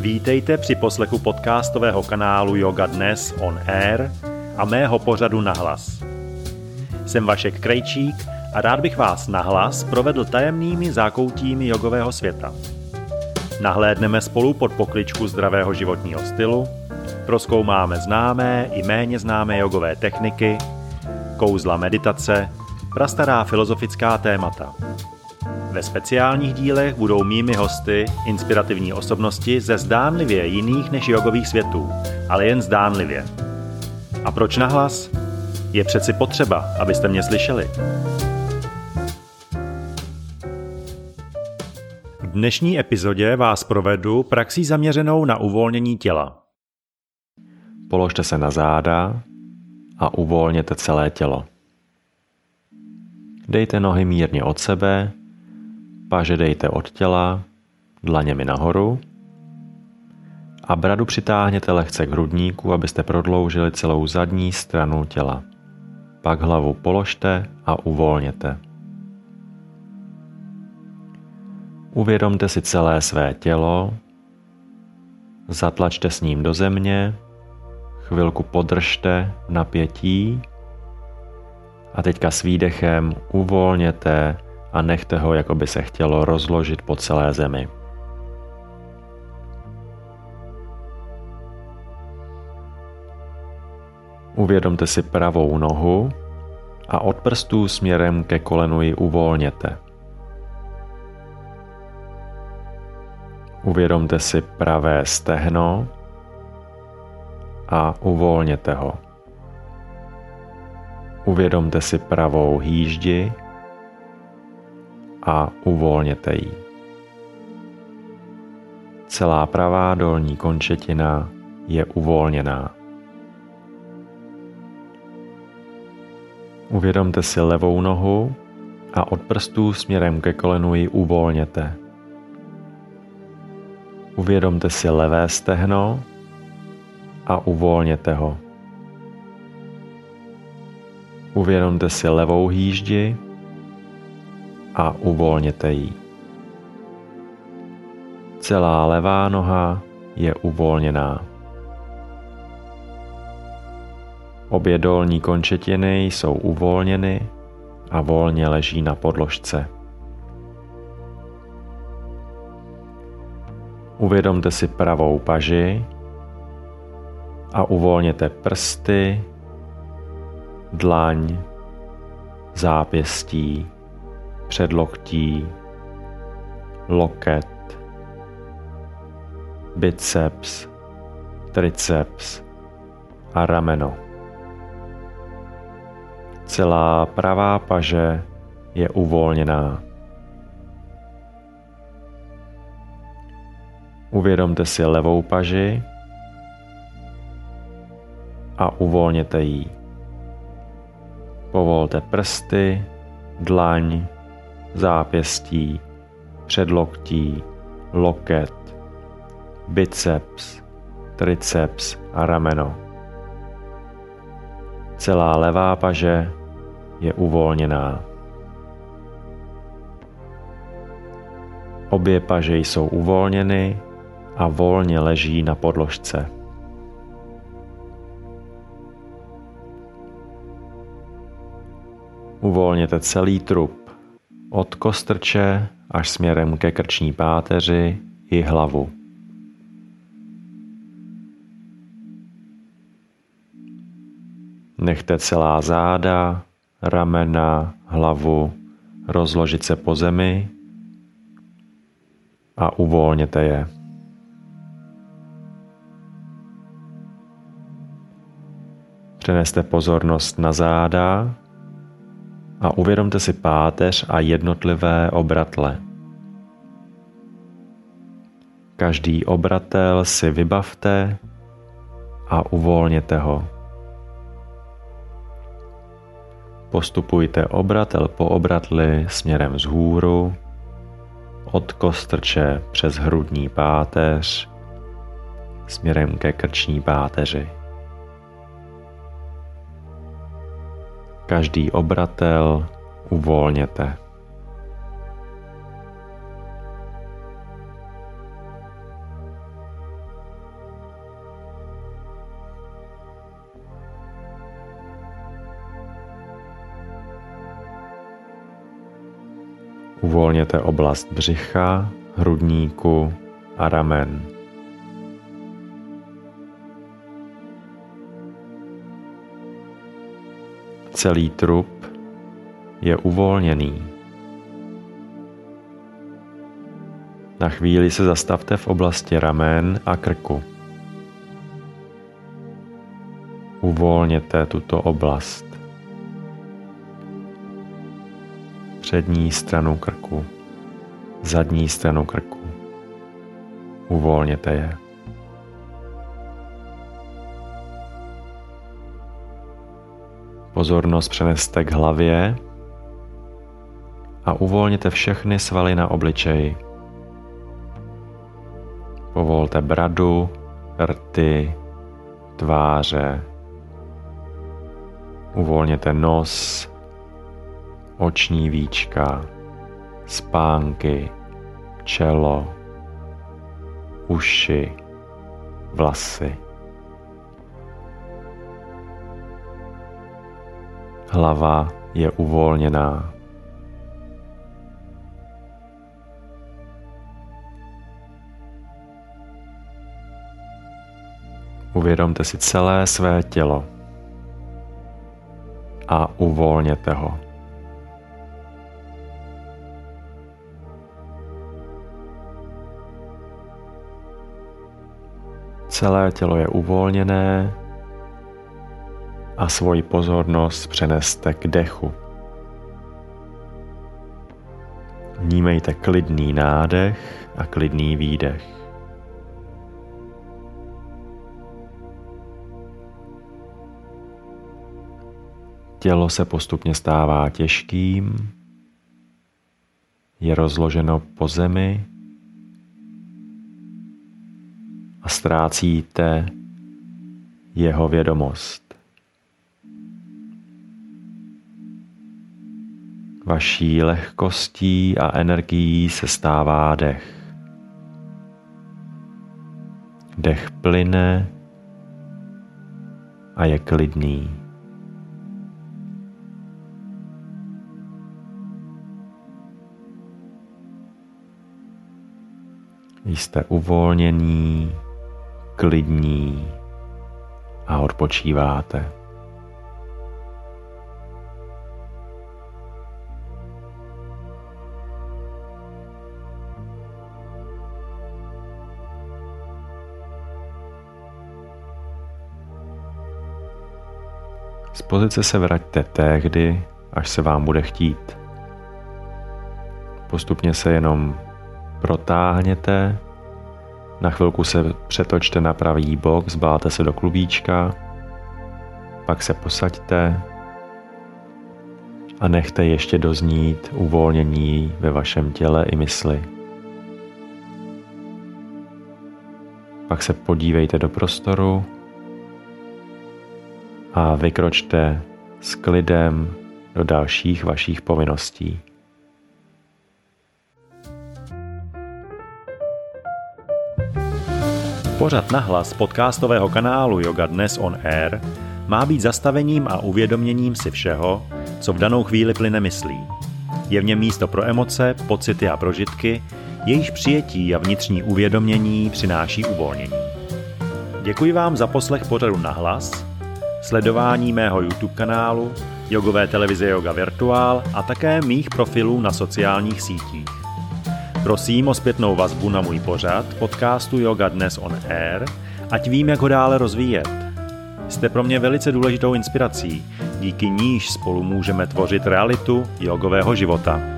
Vítejte při poslechu podcastového kanálu Yoga Dnes on Air a mého pořadu Nahlas. Jsem Vašek Krejčík a rád bych vás nahlas provedl tajemnými zákoutími jogového světa. Nahlédneme spolu pod pokličku zdravého životního stylu, proskoumáme známé i méně známé jogové techniky, kouzla meditace, prastará filozofická témata – ve speciálních dílech budou mými hosty inspirativní osobnosti ze zdánlivě jiných než jogových světů, ale jen zdánlivě. A proč nahlas? Je přeci potřeba, abyste mě slyšeli. V dnešní epizodě vás provedu praxí zaměřenou na uvolnění těla. Položte se na záda a uvolněte celé tělo. Dejte nohy mírně od sebe Paže dejte od těla, dlaněmi nahoru a bradu přitáhněte lehce k hrudníku, abyste prodloužili celou zadní stranu těla. Pak hlavu položte a uvolněte. Uvědomte si celé své tělo, zatlačte s ním do země, chvilku podržte napětí a teďka s výdechem uvolněte a nechte ho, jako by se chtělo rozložit po celé zemi. Uvědomte si pravou nohu a od prstů směrem ke kolenu ji uvolněte. Uvědomte si pravé stehno a uvolněte ho. Uvědomte si pravou hýždi a uvolněte ji. Celá pravá dolní končetina je uvolněná. Uvědomte si levou nohu a od prstů směrem ke kolenu ji uvolněte. Uvědomte si levé stehno a uvolněte ho. Uvědomte si levou hýždi a uvolněte ji. Celá levá noha je uvolněná. Obě dolní končetiny jsou uvolněny a volně leží na podložce. Uvědomte si pravou paži a uvolněte prsty, dlaň, zápěstí předloktí, loket, biceps, triceps a rameno. Celá pravá paže je uvolněná. Uvědomte si levou paži a uvolněte ji. Povolte prsty, dlaň, zápěstí, předloktí, loket, biceps, triceps a rameno. Celá levá paže je uvolněná. Obě paže jsou uvolněny a volně leží na podložce. Uvolněte celý trup od kostrče až směrem ke krční páteři i hlavu. Nechte celá záda, ramena, hlavu rozložit se po zemi a uvolněte je. Přeneste pozornost na záda a uvědomte si páteř a jednotlivé obratle. Každý obratel si vybavte a uvolněte ho. Postupujte obratel po obratli směrem vzhůru, od kostrče přes hrudní páteř, směrem ke krční páteři. Každý obratel uvolněte. Uvolněte oblast břicha, hrudníku a ramen. Celý trup je uvolněný. Na chvíli se zastavte v oblasti ramen a krku. Uvolněte tuto oblast. Přední stranu krku, zadní stranu krku. Uvolněte je. Pozornost přeneste k hlavě a uvolněte všechny svaly na obličeji. Povolte bradu, rty, tváře. Uvolněte nos, oční víčka, spánky, čelo, uši, vlasy. Hlava je uvolněná. Uvědomte si celé své tělo a uvolněte ho. Celé tělo je uvolněné a svoji pozornost přeneste k dechu. Vnímejte klidný nádech a klidný výdech. Tělo se postupně stává těžkým, je rozloženo po zemi a ztrácíte jeho vědomost. Vaší lehkostí a energií se stává dech. Dech plyne a je klidný. Jste uvolnění, klidní a odpočíváte. Pozice se vraťte tehdy, až se vám bude chtít. Postupně se jenom protáhněte, na chvilku se přetočte na pravý bok, zbáte se do klubíčka, pak se posaďte a nechte ještě doznít uvolnění ve vašem těle i mysli. Pak se podívejte do prostoru a vykročte s klidem do dalších vašich povinností. Pořad na hlas podcastového kanálu Yoga Dnes on Air má být zastavením a uvědoměním si všeho, co v danou chvíli plyne myslí. Je v něm místo pro emoce, pocity a prožitky, jejichž přijetí a vnitřní uvědomění přináší uvolnění. Děkuji vám za poslech pořadu na hlas, sledování mého YouTube kanálu, jogové televize Yoga Virtual a také mých profilů na sociálních sítích. Prosím o zpětnou vazbu na můj pořad podcastu Yoga Dnes on Air, ať vím, jak ho dále rozvíjet. Jste pro mě velice důležitou inspirací, díky níž spolu můžeme tvořit realitu jogového života.